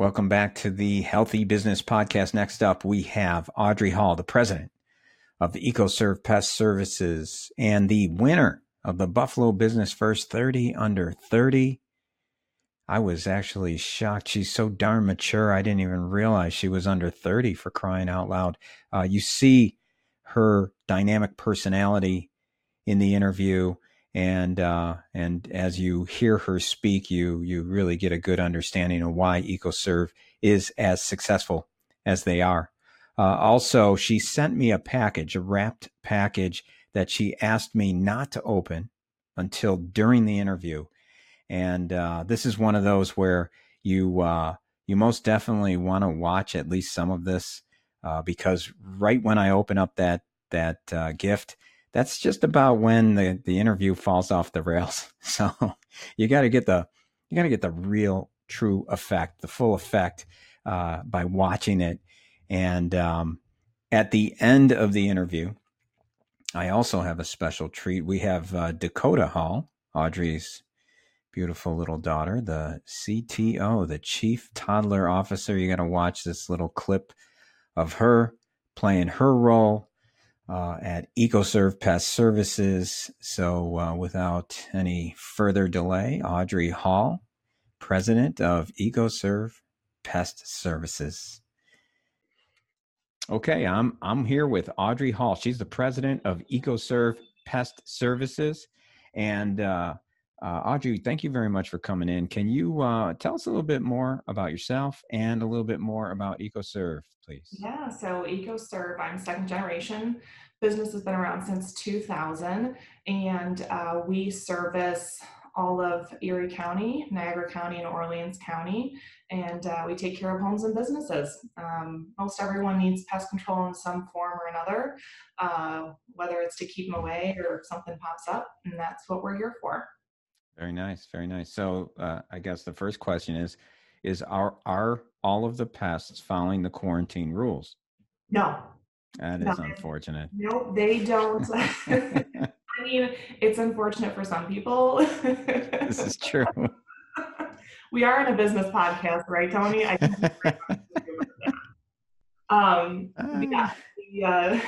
Welcome back to the Healthy Business Podcast. Next up, we have Audrey Hall, the president of EcoServe Pest Services and the winner of the Buffalo Business First 30 under 30. I was actually shocked. She's so darn mature. I didn't even realize she was under 30 for crying out loud. Uh, you see her dynamic personality in the interview and uh, and as you hear her speak, you you really get a good understanding of why EcoServe is as successful as they are. Uh, also, she sent me a package, a wrapped package that she asked me not to open until during the interview, and uh, this is one of those where you uh, you most definitely want to watch at least some of this uh, because right when I open up that that uh, gift that's just about when the, the interview falls off the rails. So you got to get the you got to get the real true effect, the full effect uh, by watching it. And um, at the end of the interview, I also have a special treat. We have uh, Dakota Hall, Audrey's beautiful little daughter, the CTO, the Chief Toddler Officer. You got to watch this little clip of her playing her role uh, at EcoServe Pest Services. So, uh, without any further delay, Audrey Hall, President of EcoServe Pest Services. Okay, I'm I'm here with Audrey Hall. She's the president of EcoServe Pest Services, and uh, uh, Audrey, thank you very much for coming in. Can you uh, tell us a little bit more about yourself and a little bit more about EcoServe, please? Yeah, so EcoServe, I'm second generation. Business has been around since 2000, and uh, we service all of Erie County, Niagara County, and Orleans County, and uh, we take care of homes and businesses. Um, most everyone needs pest control in some form or another, uh, whether it's to keep them away or if something pops up, and that's what we're here for. Very nice, very nice. So, uh, I guess the first question is: Is are are all of the pests following the quarantine rules? No, that is no, unfortunate. No, they don't. I mean, it's unfortunate for some people. this is true. we are in a business podcast, right, Tony? I um, yeah, yeah.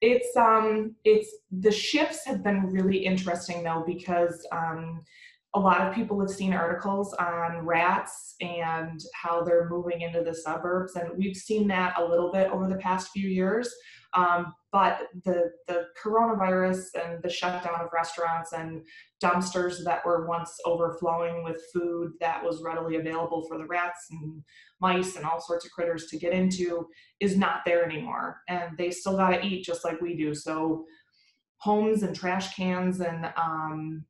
It's um, it's the shifts have been really interesting though because um, a lot of people have seen articles on rats and how they're moving into the suburbs, and we've seen that a little bit over the past few years. Um, but the the coronavirus and the shutdown of restaurants and dumpsters that were once overflowing with food that was readily available for the rats and mice and all sorts of critters to get into is not there anymore, and they still got to eat just like we do. So homes and trash cans and um,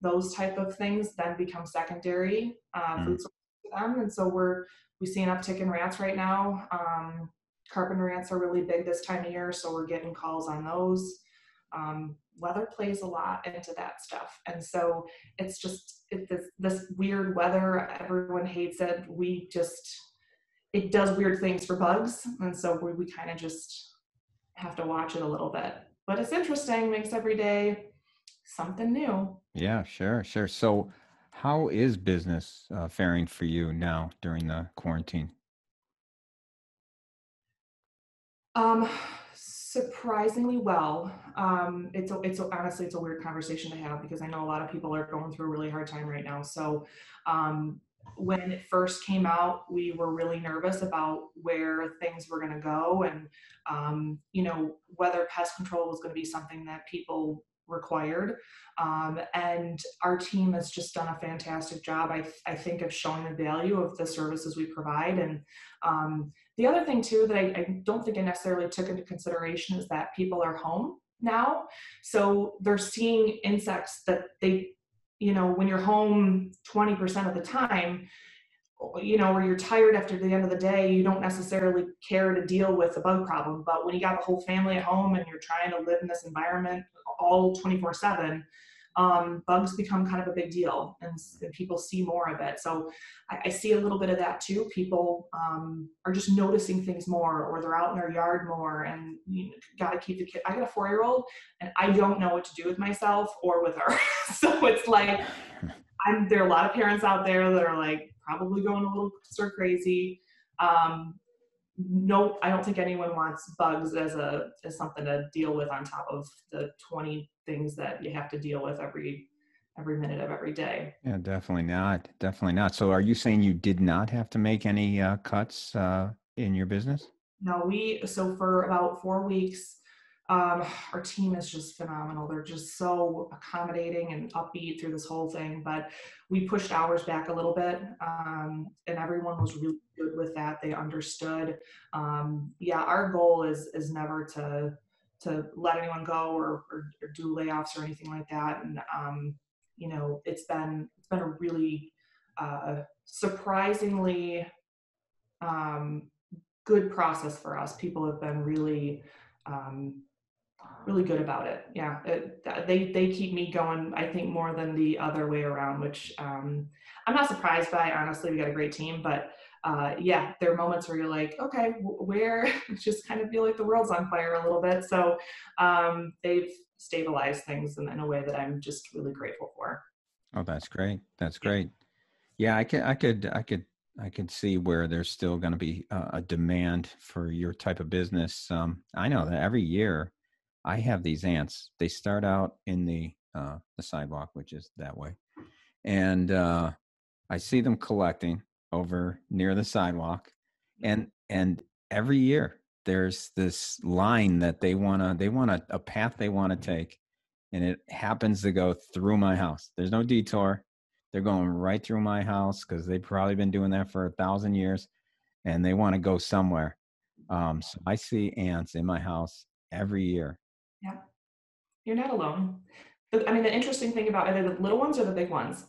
those type of things then become secondary uh, mm. food sources to them. And so we're we see an uptick in rats right now. Um, carpenter ants are really big this time of year, so we're getting calls on those. Um, weather plays a lot into that stuff, and so it's just it, this this weird weather. Everyone hates it. We just it does weird things for bugs, and so we, we kind of just have to watch it a little bit. But it's interesting. Makes every day something new. Yeah, sure, sure. So, how is business uh, faring for you now during the quarantine? Um, surprisingly well. Um, it's a, it's a, honestly it's a weird conversation to have because I know a lot of people are going through a really hard time right now. So, um, when it first came out, we were really nervous about where things were going to go, and um, you know whether pest control was going to be something that people required. Um, and our team has just done a fantastic job, I, I think, of showing the value of the services we provide. And um, the other thing, too, that I, I don't think I necessarily took into consideration is that people are home now. So they're seeing insects that they, you know, when you're home 20% of the time, you know, or you're tired after the end of the day, you don't necessarily care to deal with the bug problem. But when you got the whole family at home and you're trying to live in this environment all 24 7, um, bugs become kind of a big deal and, and people see more of it. So I, I, see a little bit of that too. People um, are just noticing things more or they're out in their yard more and you got to keep the kid. I got a four year old and I don't know what to do with myself or with her. so it's like, I'm, there are a lot of parents out there that are like, probably going a little stir crazy. Um, no, I don't think anyone wants bugs as a as something to deal with on top of the 20 things that you have to deal with every every minute of every day. Yeah, definitely not. Definitely not. So, are you saying you did not have to make any uh, cuts uh, in your business? No, we so for about four weeks, um, our team is just phenomenal. They're just so accommodating and upbeat through this whole thing. But we pushed hours back a little bit, um, and everyone was really good with that. They understood. Um, yeah, our goal is is never to to let anyone go or, or, or do layoffs or anything like that. And um, you know, it's been it's been a really uh, surprisingly um, good process for us. People have been really um, really good about it. Yeah, it, they they keep me going. I think more than the other way around, which um, I'm not surprised by. Honestly, we got a great team, but uh, yeah, there are moments where you're like, okay, where just kind of feel like the world's on fire a little bit. So um, they've stabilized things in, in a way that I'm just really grateful for. Oh, that's great. That's great. Yeah, I could, I could, I could, I could see where there's still going to be a, a, demand for your type of business. Um, I know that every year I have these ants. They start out in the uh, the sidewalk, which is that way, and uh, I see them collecting over near the sidewalk, and and every year there's this line that they wanna they want a, a path they want to take, and it happens to go through my house. There's no detour. They're going right through my house because they've probably been doing that for a thousand years, and they want to go somewhere. Um, so I see ants in my house every year. You're not alone. I mean, the interesting thing about either the little ones or the big ones?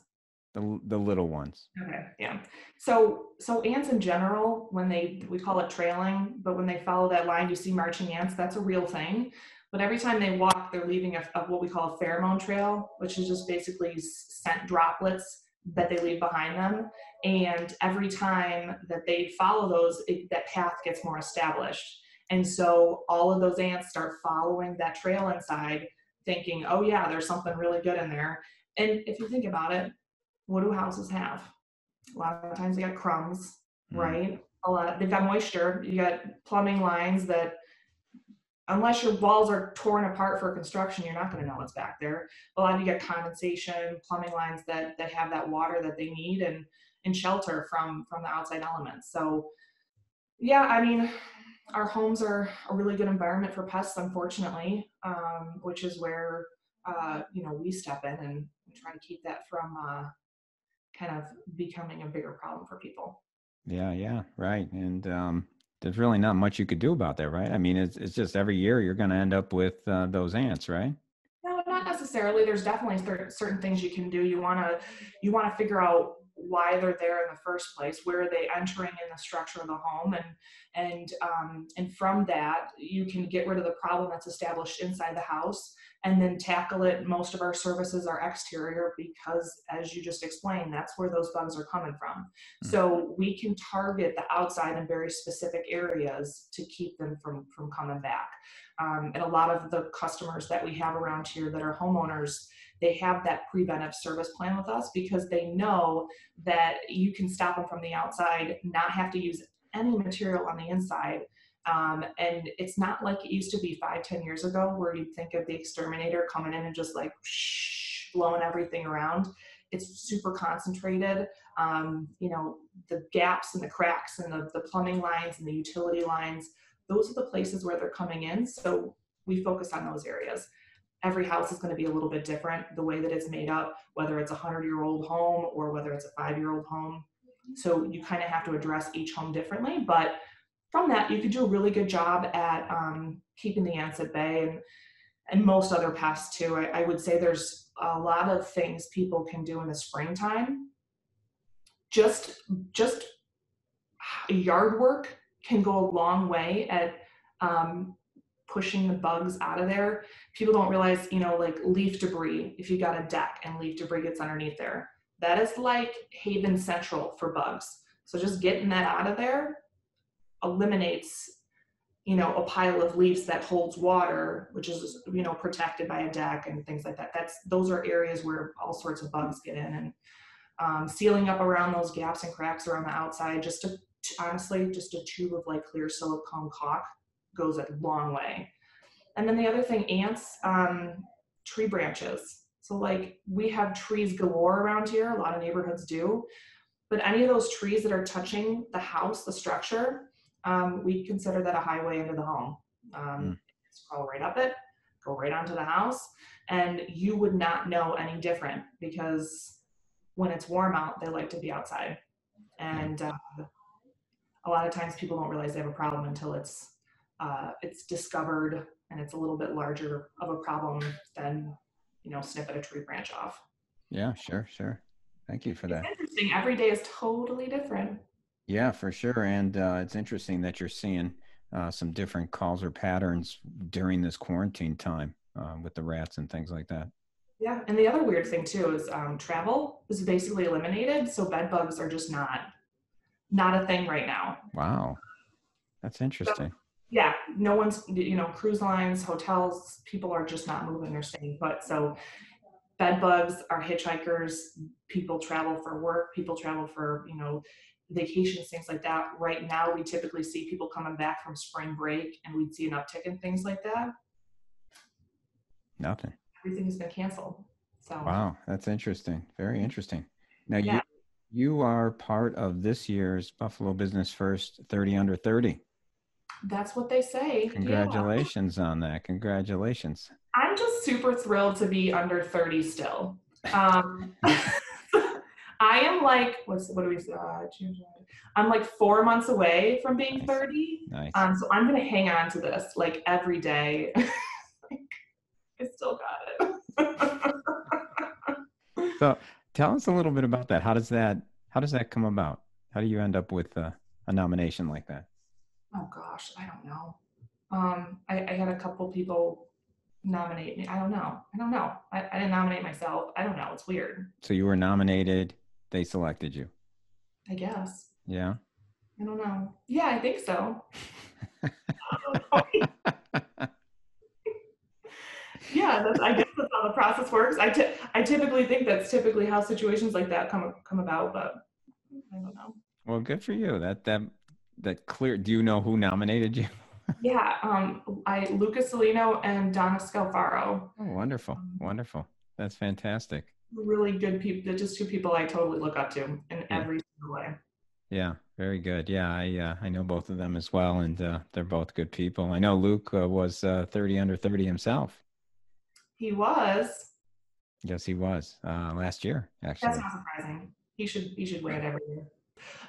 The, the little ones. Okay. Yeah. So, so ants in general, when they, we call it trailing, but when they follow that line, you see marching ants, that's a real thing. But every time they walk, they're leaving a, a what we call a pheromone trail, which is just basically scent droplets that they leave behind them. And every time that they follow those, it, that path gets more established. And so all of those ants start following that trail inside, thinking, oh, yeah, there's something really good in there. And if you think about it, what do houses have? A lot of times they got crumbs, mm. right? A lot they've got moisture. You got plumbing lines that unless your walls are torn apart for construction, you're not going to know what's back there. A lot of you get condensation, plumbing lines that that have that water that they need and and shelter from from the outside elements. So yeah, I mean, our homes are a really good environment for pests, unfortunately, um, which is where uh, you know we step in and try to keep that from uh, kind of becoming a bigger problem for people. Yeah, yeah, right. And um, there's really not much you could do about that, right? I mean, it's it's just every year you're going to end up with uh, those ants, right? No, not necessarily. There's definitely certain things you can do. You want to you want to figure out why they're there in the first place where are they entering in the structure of the home and and um, and from that you can get rid of the problem that's established inside the house and then tackle it. Most of our services are exterior because as you just explained that's where those bugs are coming from. Mm-hmm. so we can target the outside in very specific areas to keep them from from coming back. Um, and a lot of the customers that we have around here that are homeowners they have that preventive service plan with us because they know that you can stop them from the outside, not have to use any material on the inside. Um, and it's not like it used to be five, ten years ago where you'd think of the exterminator coming in and just like shh, blowing everything around. It's super concentrated. Um, you know, the gaps and the cracks and the, the plumbing lines and the utility lines, those are the places where they're coming in. So we focus on those areas every house is going to be a little bit different the way that it's made up whether it's a 100 year old home or whether it's a five year old home. So you kind of have to address each home differently but from that you could do a really good job at um, keeping the ants at bay and and most other pests too. I, I would say there's a lot of things people can do in the springtime. Just just yard work can go a long way at um, pushing the bugs out of there. People don't realize, you know, like leaf debris, if you got a deck and leaf debris gets underneath there, that is like haven central for bugs. So just getting that out of there eliminates, you know, a pile of leaves that holds water, which is, you know, protected by a deck and things like that. That's, those are areas where all sorts of bugs get in. And um, sealing up around those gaps and cracks around the outside. Just to, honestly, just a tube of like clear silicone caulk goes a long way. And then the other thing, ants, um, tree branches. So like we have trees galore around here. A lot of neighborhoods do, but any of those trees that are touching the house, the structure, um, we consider that a highway into the home. Um, mm. Scroll right up it, go right onto the house, and you would not know any different because when it's warm out, they like to be outside. And uh, a lot of times people don't realize they have a problem until it's uh, it's discovered and it's a little bit larger of a problem than you know snipping a tree branch off. Yeah, sure, sure. Thank you for that. It's interesting. Every day is totally different. Yeah, for sure. And uh, it's interesting that you're seeing uh, some different calls or patterns during this quarantine time uh, with the rats and things like that. Yeah, and the other weird thing too is um, travel is basically eliminated, so bed bugs are just not not a thing right now. Wow, that's interesting. So, yeah, no one's you know cruise lines, hotels, people are just not moving or staying put. So bed bugs are hitchhikers. People travel for work. People travel for you know vacations, things like that. Right now, we typically see people coming back from spring break, and we'd see an uptick in things like that. Nothing everything has been canceled. So wow, that's interesting. Very interesting. Now yeah. you you are part of this year's Buffalo Business First 30 under 30. That's what they say. Congratulations yeah. on that. Congratulations. I'm just super thrilled to be under 30 still. Um, I am like, what's what do we say? Uh, I'm like four months away from being 30. Nice. Um, so I'm gonna hang on to this like every day. I still got it. so tell us a little bit about that. How does that how does that come about? How do you end up with a, a nomination like that? Oh gosh, I don't know. Um, I, I, had a couple people nominate me. I don't know. I don't know. I, I didn't nominate myself. I don't know. It's weird. So you were nominated. They selected you. I guess. Yeah. I don't know. Yeah, I think so. yeah, that's, I guess that's how the process works. I, t- I typically think that's typically how situations like that come come about, but I don't know. Well, good for you. That that that clear. Do you know who nominated you? yeah, um, I Lucas Salino and Donna Scalfaro. Oh, wonderful, um, wonderful. That's fantastic. Really good people. They're just two people I totally look up to in yeah. every single way. Yeah, very good. Yeah, I uh, I know both of them as well, and uh, they're both good people. I know Luke uh, was uh, thirty under thirty himself. He was. Yes, he was uh, last year. Actually, that's not surprising. He should he should win it every year.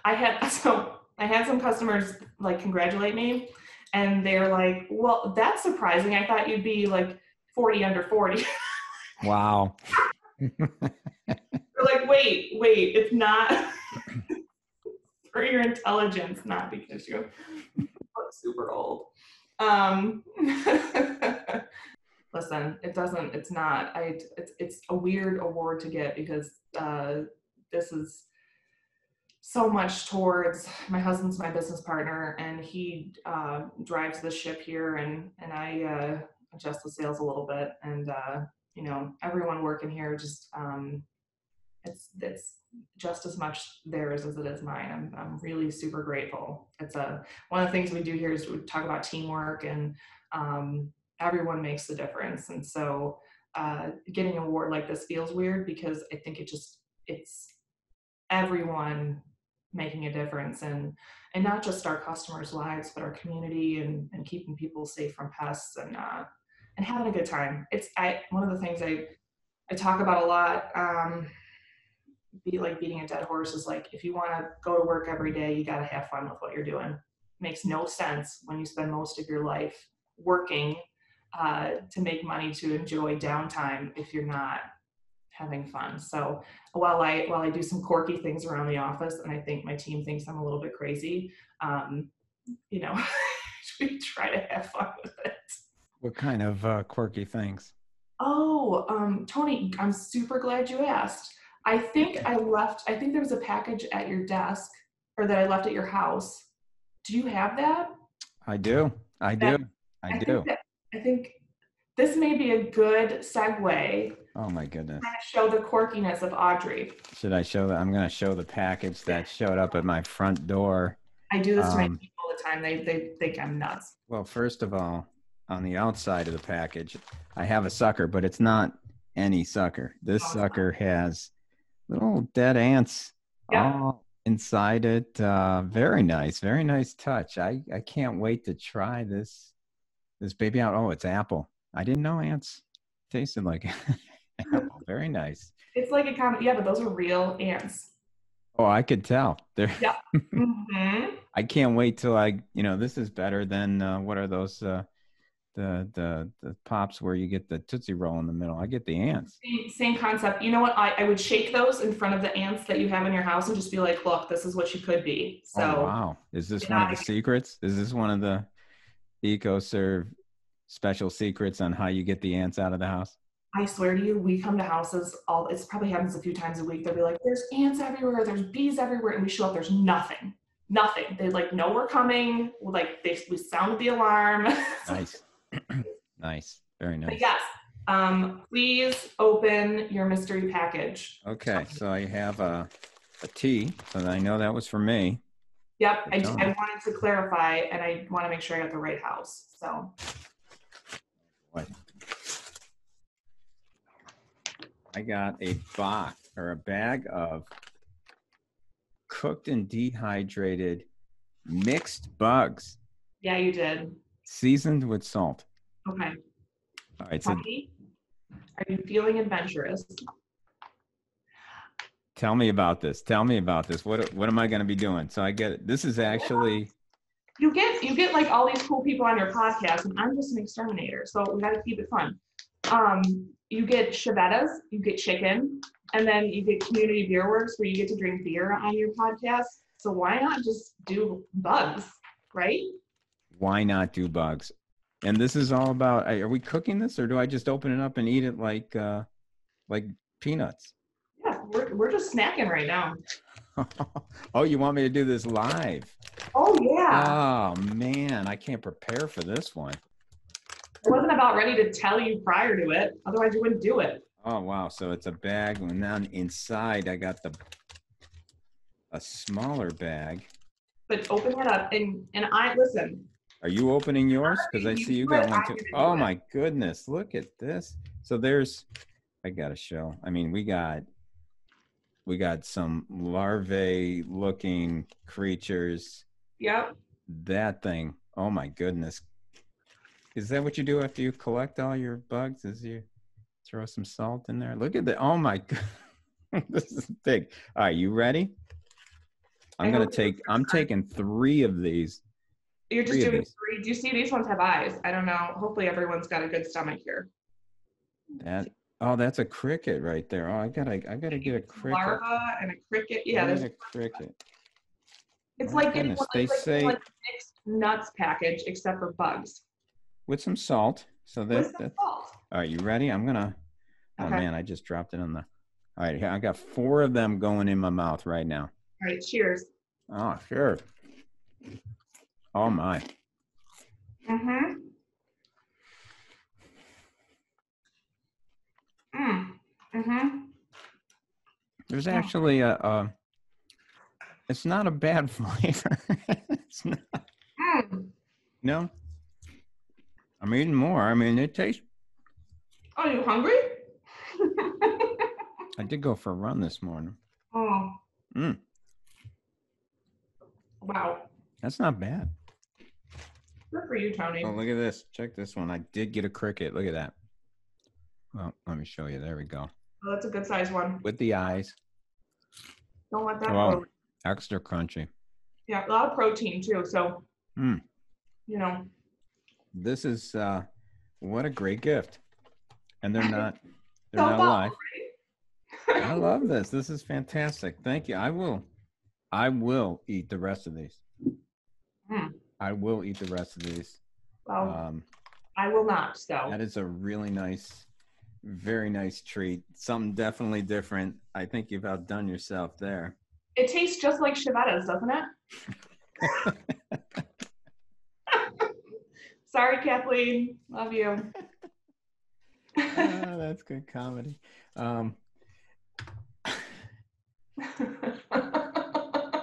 I had so I had some customers like congratulate me, and they're like, "Well, that's surprising. I thought you'd be like forty under 40. Wow. they're like, "Wait, wait, it's not." for your intelligence, not because you look super old. Um, listen, it doesn't, it's not, I, it's, it's a weird award to get because uh, this is so much towards my husband's my business partner and he uh, drives the ship here and, and I uh, adjust the sails a little bit. And, uh, you know, everyone working here just, um, it's, it's just as much theirs as it is mine. I'm, I'm really super grateful. It's a, one of the things we do here is we talk about teamwork and, um, everyone makes the difference. And so uh, getting an award like this feels weird because I think it just it's everyone making a difference and and not just our customers' lives, but our community and, and keeping people safe from pests and uh, and having a good time. It's I one of the things I I talk about a lot. Um, be like beating a dead horse is like if you want to go to work every day, you got to have fun with what you're doing. Makes no sense when you spend most of your life working uh, to make money to enjoy downtime if you're not having fun. So while I while I do some quirky things around the office, and I think my team thinks I'm a little bit crazy, um, you know, we try to have fun with it. What kind of uh, quirky things? Oh, um, Tony, I'm super glad you asked. I think I left. I think there was a package at your desk, or that I left at your house. Do you have that? I do. I do. I, I do. That, I think this may be a good segue Oh my goodness. Show the quirkiness of Audrey. Should I show that? I'm going to show the package that showed up at my front door. I do this to my Um, people all the time. They they think I'm nuts. Well, first of all, on the outside of the package, I have a sucker, but it's not any sucker. This Oh. sucker has little dead ants Yeah. all inside it. Uh, very nice, very nice touch. I, I can't wait to try this this baby out. Oh, it's apple. I didn't know ants tasted like Very nice. It's like a com yeah, but those are real ants. Oh, I could tell. They're, hmm I can't wait till I, you know, this is better than uh, what are those uh, the the the pops where you get the tootsie roll in the middle. I get the ants. Same, same concept. You know what? I, I would shake those in front of the ants that you have in your house and just be like, look, this is what you could be. So oh wow! Is this Yeah, one of the secrets? Is this one of the EcoServe special secrets on how you get the ants out of the house? I swear to you, we come to houses all it's probably happens a few times a week. They'll be like, there's ants everywhere, there's bees everywhere, and we show up, there's nothing. Nothing. They like know we're coming. Like they we sounded the alarm. Nice, nice, very But nice. yes, um, please open your mystery package. Okay, so I have a a tea, so I know that was for me. Yep, I, I wanted to clarify, and I want to make sure I got the right house. So What? I got a box or a bag of cooked and dehydrated mixed bugs, yeah, you did. seasoned with salt. Okay. All right, so are you feeling adventurous? tell me about this. Tell me about this. What what am I going to be doing? So I get it. This is actually You get you get like all these cool people on your podcast, and I'm just an exterminator, so we got to keep it fun. Um, you get Chiavetta's, you get chicken, and then you get community beer works where you get to drink beer on your podcast. So why not just do bugs, right? why not do bugs? And this is all about. Are we cooking this, or do I just open it up and eat it like uh, like peanuts? Yeah, we're we're just snacking right now. oh, you want me to do this live? Oh yeah, Oh man, I can't prepare for this one. About ready to tell you prior to it. Otherwise, you wouldn't do it. Oh wow, so it's a bag, and then inside I got the a smaller bag. But open it up, and and I listen. Are you opening yours? Because I see you got one too. Oh my goodness, look at this. So there's, I got to show. I mean, we got, we got some larvae looking creatures. Yep. That thing. Oh my goodness. Is that what you do after you collect all your bugs? Is you throw some salt in there? Look at that. Oh my god. this is big. All right, you ready? I'm gonna take I'm taking three of these. You're just Three doing three. Do you see these ones have eyes? I don't know. Hopefully, everyone's got a good stomach here. That oh that's a cricket right there. Oh I gotta I gotta get a cricket. Larva and a cricket. Yeah, there's, a cricket. it's my like getting one, they it's like say- like mixed nuts package, except for bugs. With some salt. So that, that salt. all right, you ready? I'm gonna oh man, I just dropped it on the all right, here I got four of them going in my mouth right now. All right, cheers. Oh, sure. Oh my. Mm-hmm. Mm. Mm-hmm. There's actually a, a it's not a bad flavor. it's not, Mm. no. I'm eating more. I mean, it tastes. Are you hungry? I did go for a run this morning. oh. Mm. Wow. That's not bad. Good for you, Tony. Oh, look at this. Check this one. I did get a cricket. Look at that. Well, let me show you. There we go. Oh, that's a good size one. With the eyes. Don't let that Wow. go. Extra crunchy. Yeah, a lot of protein too. So, Mm. you know, This is uh what a great gift. And they're not they're so not fun, live. right? I love this. This is fantastic. Thank you. I will I will eat the rest of these. Mm. I will eat the rest of these. well, Um I will not. So, that is a really nice very nice treat. Something definitely different. I think you've outdone yourself there. it tastes just like Chiavetta's, doesn't it? Sorry, Kathleen. Love you. oh, that's good comedy. Um,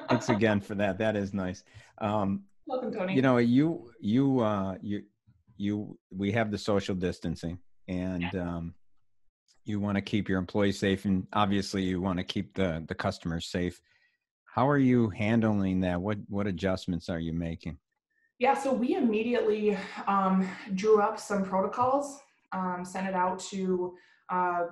thanks again for that. That is nice. Um, Welcome, Tony. You know, you you uh, you you we have the social distancing, and yeah. um, you want to keep your employees safe, and obviously you want to keep the the customers safe. How are you handling that? What what adjustments are you making? Yeah, so we immediately um, drew up some protocols, um, sent it out to uh,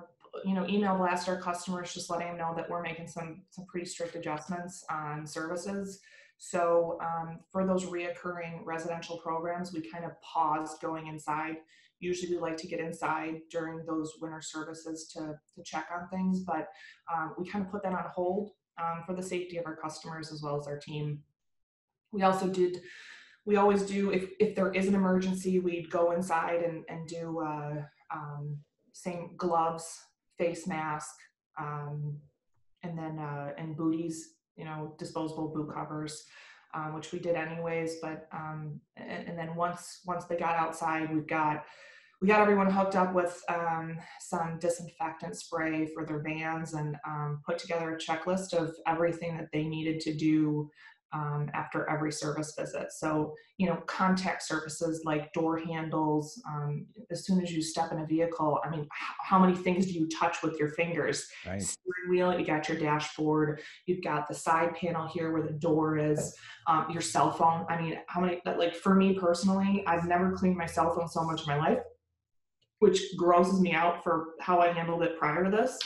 you know email blast our customers, just letting them know that we're making some some pretty strict adjustments on services. So um, for those reoccurring residential programs, we kind of paused going inside. Usually we like to get inside during those winter services to, to check on things, but um, we kind of put that on hold um, for the safety of our customers as well as our team. We also did, we always do, if, if there is an emergency, we'd go inside and, and do uh, um, same gloves, face mask, um, and then uh, and booties you know, disposable boot covers, um, which we did anyways. But um, and, and, then once once they got outside, we've got we got everyone hooked up with um, some disinfectant spray for their vans and um, put together a checklist of everything that they needed to do um, after every service visit. So, you know, contact surfaces like door handles, um, as soon as you step in a vehicle, I mean, how many things do you touch with your fingers? Right. Steering wheel, you got your dashboard, you've got the side panel here where the door is, um, your cell phone. I mean, how many, like for me personally, I've never cleaned my cell phone so much in my life, which grosses me out for how I handled it prior to this.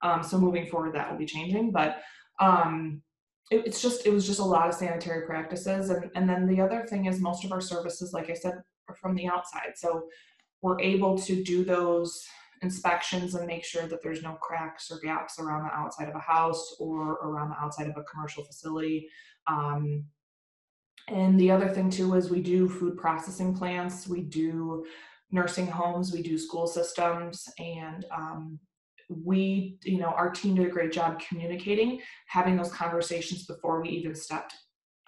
Um, so moving forward, that will be changing. But, um, it, it's just it was just a lot of sanitary practices and and then the other thing is most of our services like i said are from the outside. So we're able to do those inspections and make sure that there's no cracks or gaps around the outside of a house or around the outside of a commercial facility. Um, and the other thing too is we do food processing plants we do nursing homes we do school systems and um, we, you know, our team did a great job communicating, having those conversations before we even stepped,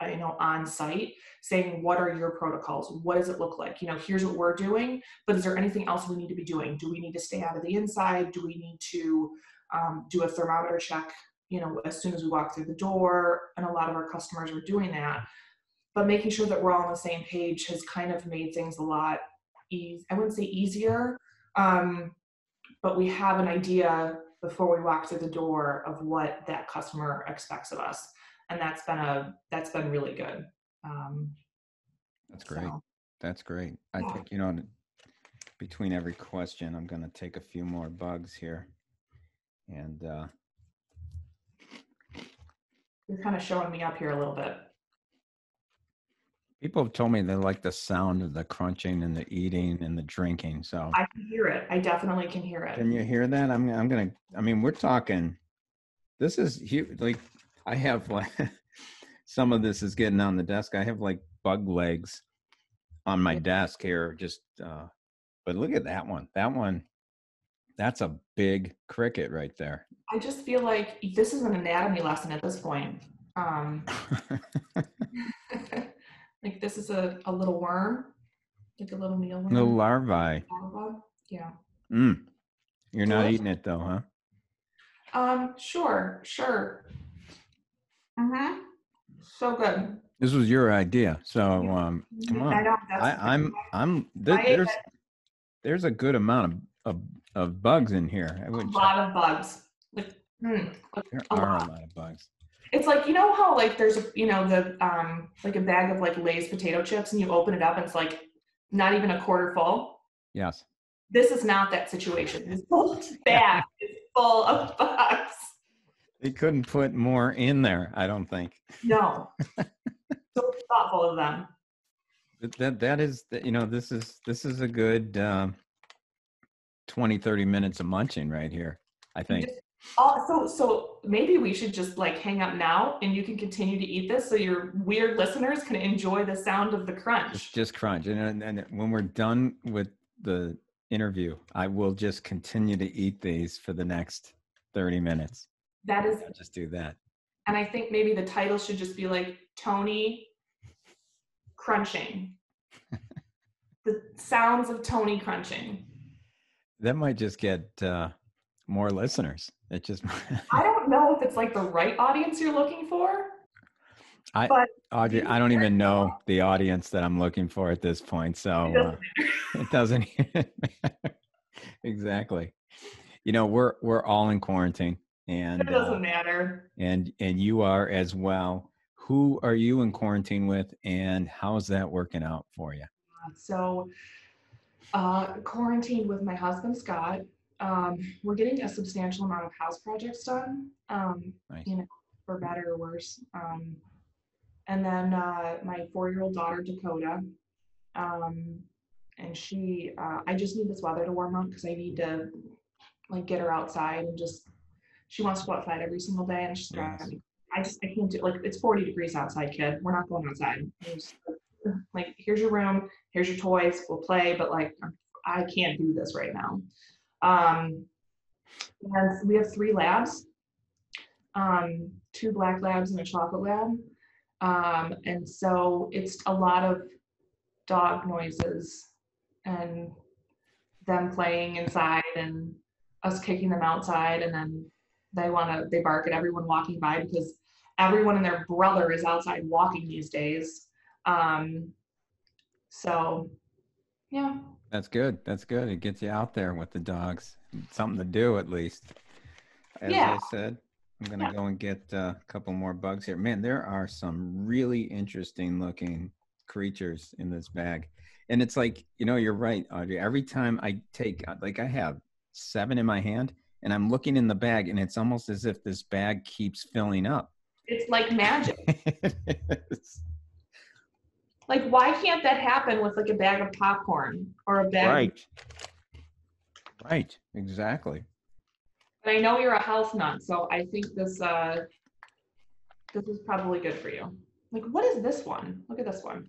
uh, you know, on site, saying, what are your protocols? What does it look like? You know, here's what we're doing, but is there anything else we need to be doing? Do we need to stay out of the inside? Do we need to um, do a thermometer check, you know, as soon as we walk through the door? And a lot of our customers are doing that. But making sure that we're all on the same page has kind of made things a lot easy. I wouldn't say easier, um, but we have an idea before we walk through the door of what that customer expects of us. And that's been a that's been really good. Um, that's great. So, that's great. I yeah. think you know between every question i'm going to take a few more bugs here. And uh you're kind of showing me up here a little bit People have told me they like the sound of the crunching and the eating and the drinking. So I can hear it. I definitely can hear it. Can you hear that? I'm I'm gonna. I mean, we're talking. This is huge. Like I have like some of this is getting on the desk. I have like bug legs on my desk here. Just uh, but look at that one. That one. That's a big cricket right there. I just feel like this is an anatomy lesson at this point. Um, This is a, a little worm, like a little mealworm. Little larvae. Larva. Yeah. Mm. You're not eating it though, huh? Um, sure, sure. Mm-hmm. So good. This was your idea. So um come on. I know, I, am I'm, I'm th- there's there's a good amount of, of, of bugs in here. a lot of bugs. Like, mm, there a are lot. a lot of bugs. It's like you know how like there's a you know the um like a bag of like Lay's potato chips and you open it up and it's like not even a quarter full. Yes. This is not that situation. This whole bag is full of bugs. They couldn't put more in there, I don't think. No. so thoughtful of them. That that is you know this is this is a good um, 20 30 minutes of munching right here. I think. Just Oh, so so maybe we should just like hang up now, and you can continue to eat this, so your weird listeners can enjoy the sound of the crunch. Just, just crunch, and, and when we're done with the interview, I will just continue to eat these for the next thirty minutes. That is I'll just do that. And I think maybe the title should just be like Tony crunching. the sounds of Tony crunching. That might just get uh, more listeners. It just. I don't know if it's like the right audience you're looking for. I, but Audrey, I don't even know the audience that I'm looking for at this point, so it doesn't, uh, it doesn't exactly. You know, we're we're all in quarantine, and it doesn't uh, matter. And and you are as well. Who are you in quarantine with, and how's that working out for you? So, uh, quarantined with my husband Scott. Um, we're getting a substantial amount of house projects done. Um, nice. You know, for better or worse. Um, and then uh, my four-year-old daughter Dakota. Um, and she, uh, I just need this weather to warm up because I need to like get her outside and just. She wants to go outside every single day, and she's yes. I just I can't do like it's 40 degrees outside, kid. We're not going outside. Just, like here's your room, here's your toys, we'll play, but like I can't do this right now. Um, and we have three labs, um, two black labs and a chocolate lab. Um, and so it's a lot of dog noises and them playing inside and us kicking them outside and then they want to they bark at everyone walking by because everyone and their brother is outside walking these days um so yeah that's good that's good it gets you out there with the dogs something to do at least as yeah. i said I'm gonna yeah. go and get uh, a couple more bugs here. Man, there are some really interesting looking creatures in this bag, and it's like you know you're right, Audrey. Every time I take uh, like I have seven in my hand, and I'm looking in the bag, and it's almost as if this bag keeps filling up. It's like magic. like why can't that happen with like a bag of popcorn or a bag? Right. Right. Exactly. But I know you're a health nut, so I think this uh this is probably good for you. Like, what is this one? Look at this one.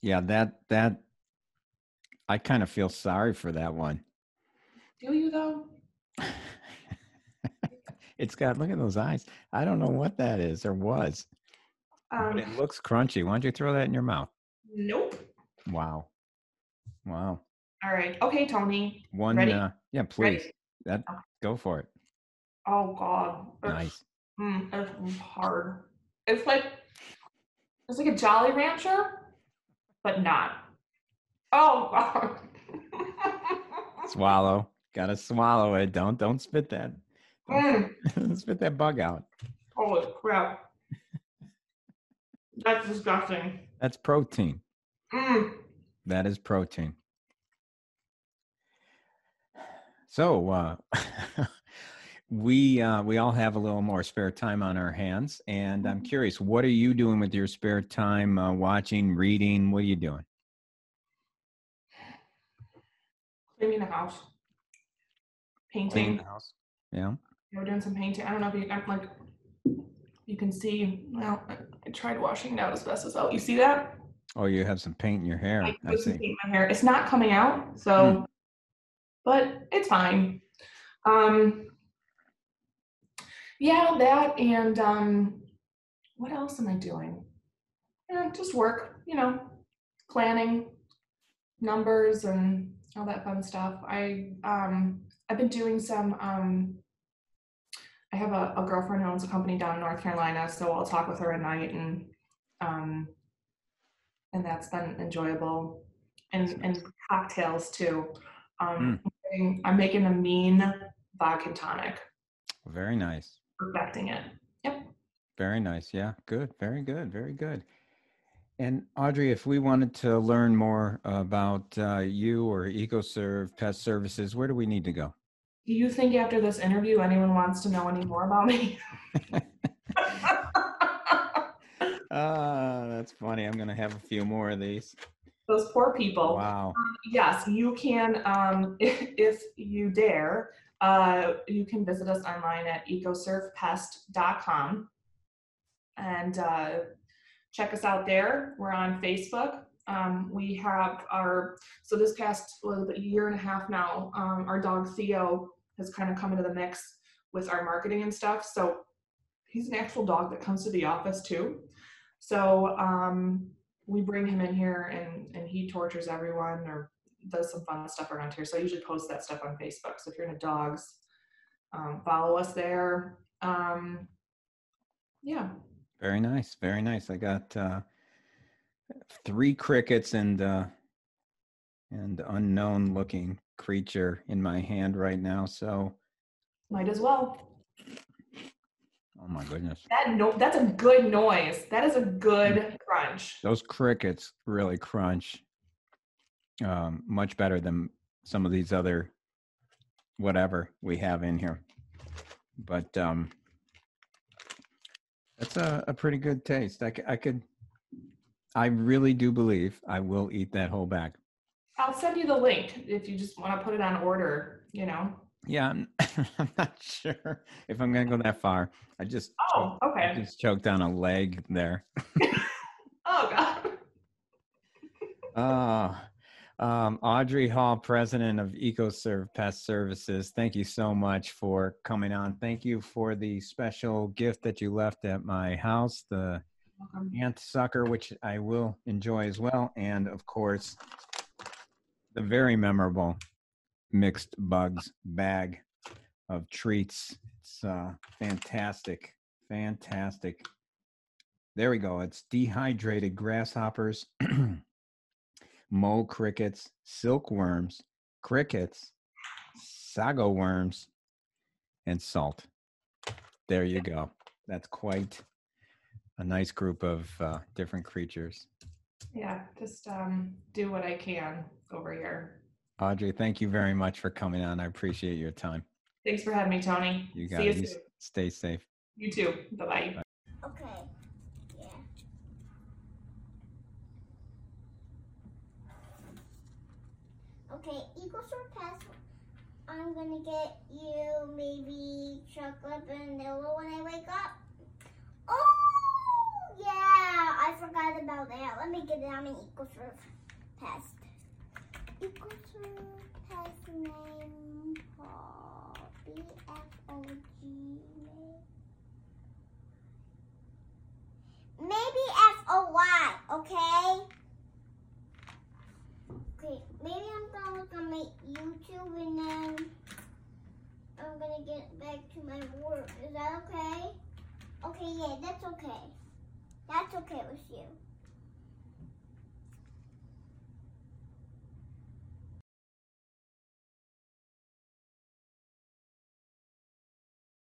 Yeah, that that I kind of feel sorry for that one. Do you though? it's got look at those eyes. I don't know what that is or was. Um, it looks crunchy. Why don't you throw that in your mouth? Nope. Wow. Wow. All right. Okay, Tony. One. Ready? Uh, yeah, please. Ready? That okay. go for it. Oh God. Nice. Mm, it's hard. It's like it's like a Jolly Rancher, but not. Oh God. swallow. Gotta swallow it. Don't don't spit that. Don't mm. spit that bug out. Holy crap. That's disgusting. That's protein. Mm. That is protein. So uh, we uh, we all have a little more spare time on our hands, and I'm mm-hmm. curious, what are you doing with your spare time? Uh, watching, reading? What are you doing? Cleaning the house, painting. Cleaning the house. Yeah. We're doing some painting. I don't know if you I'm like you can see. Well, I tried washing it out as best as well. You see that? Oh, you have some paint in your hair. I, I see. Paint in my hair. It's not coming out, so. Mm but it's fine. Um, yeah, that and um, what else am I doing? Yeah, just work, you know, planning, numbers, and all that fun stuff. I um, I've been doing some. Um, I have a, a girlfriend who owns a company down in North Carolina, so I'll talk with her at night, and um, and that's been enjoyable, and and cocktails too. Um, mm. I'm making a mean vodka tonic. Very nice. Perfecting it. Yep. Very nice. Yeah. Good. Very good. Very good. And Audrey, if we wanted to learn more about uh, you or EcoServe Pest Services, where do we need to go? Do you think after this interview anyone wants to know any more about me? Ah, uh, that's funny. I'm going to have a few more of these those poor people. Wow. Um, yes, you can, um, if, if, you dare, uh, you can visit us online at ecoservepest.com and uh, check us out there. We're on Facebook. Um, we have our, so this past well, year and a half now, um, our dog Theo has kind of come into the mix with our marketing and stuff. So he's an actual dog that comes to the office too. So um, we bring him in here and and he tortures everyone or does some fun stuff around here. So I usually post that stuff on Facebook. So if you're into dogs, um, follow us there. Um, yeah. Very nice. Very nice. I got uh, three crickets and uh, and unknown looking creature in my hand right now. So might as well. Oh my goodness. That no that's a good noise. That is a good mm. crunch. Those crickets really crunch. Um, much better than some of these other whatever we have in here. But um that's a, a pretty good taste. I, I could I really do believe I will eat that whole bag. I'll send you the link if you just want to put it on order, you know. Yeah, I'm, I'm not sure if I'm going to go that far. I just oh, okay. I just choked down a leg there. oh God. Oh, um, Audrey Hall, president of EcoServe Pest Services. Thank you so much for coming on. Thank you for the special gift that you left at my house, the ant sucker, which I will enjoy as well, and of course the very memorable mixed bugs bag of treats. It's uh, fantastic, fantastic. There we go. It's dehydrated grasshoppers, mole crickets, silkworms, crickets, sago worms, and salt. There you go. That's quite a nice group of uh, different creatures. Yeah, just um, do what I can over here. Audrey, thank you very much for coming on. I appreciate your time. Thanks for having me, Tony. You got See it. You soon. Stay safe. You too. Bye-bye. Bye. Okay. Yeah. Okay, equals or pass. I'm gonna get you maybe chocolate vanilla when I wake up. Oh, yeah, I forgot about that. Let me get it on an equal serve pest. Equal serve pest name Paul. B-F-O-G. Maybe F-O-Y, okay? Okay, maybe I'm gonna look on my YouTube and then I'm gonna get back to my work. Is that okay? Okay, yeah, that's okay. That's okay with you.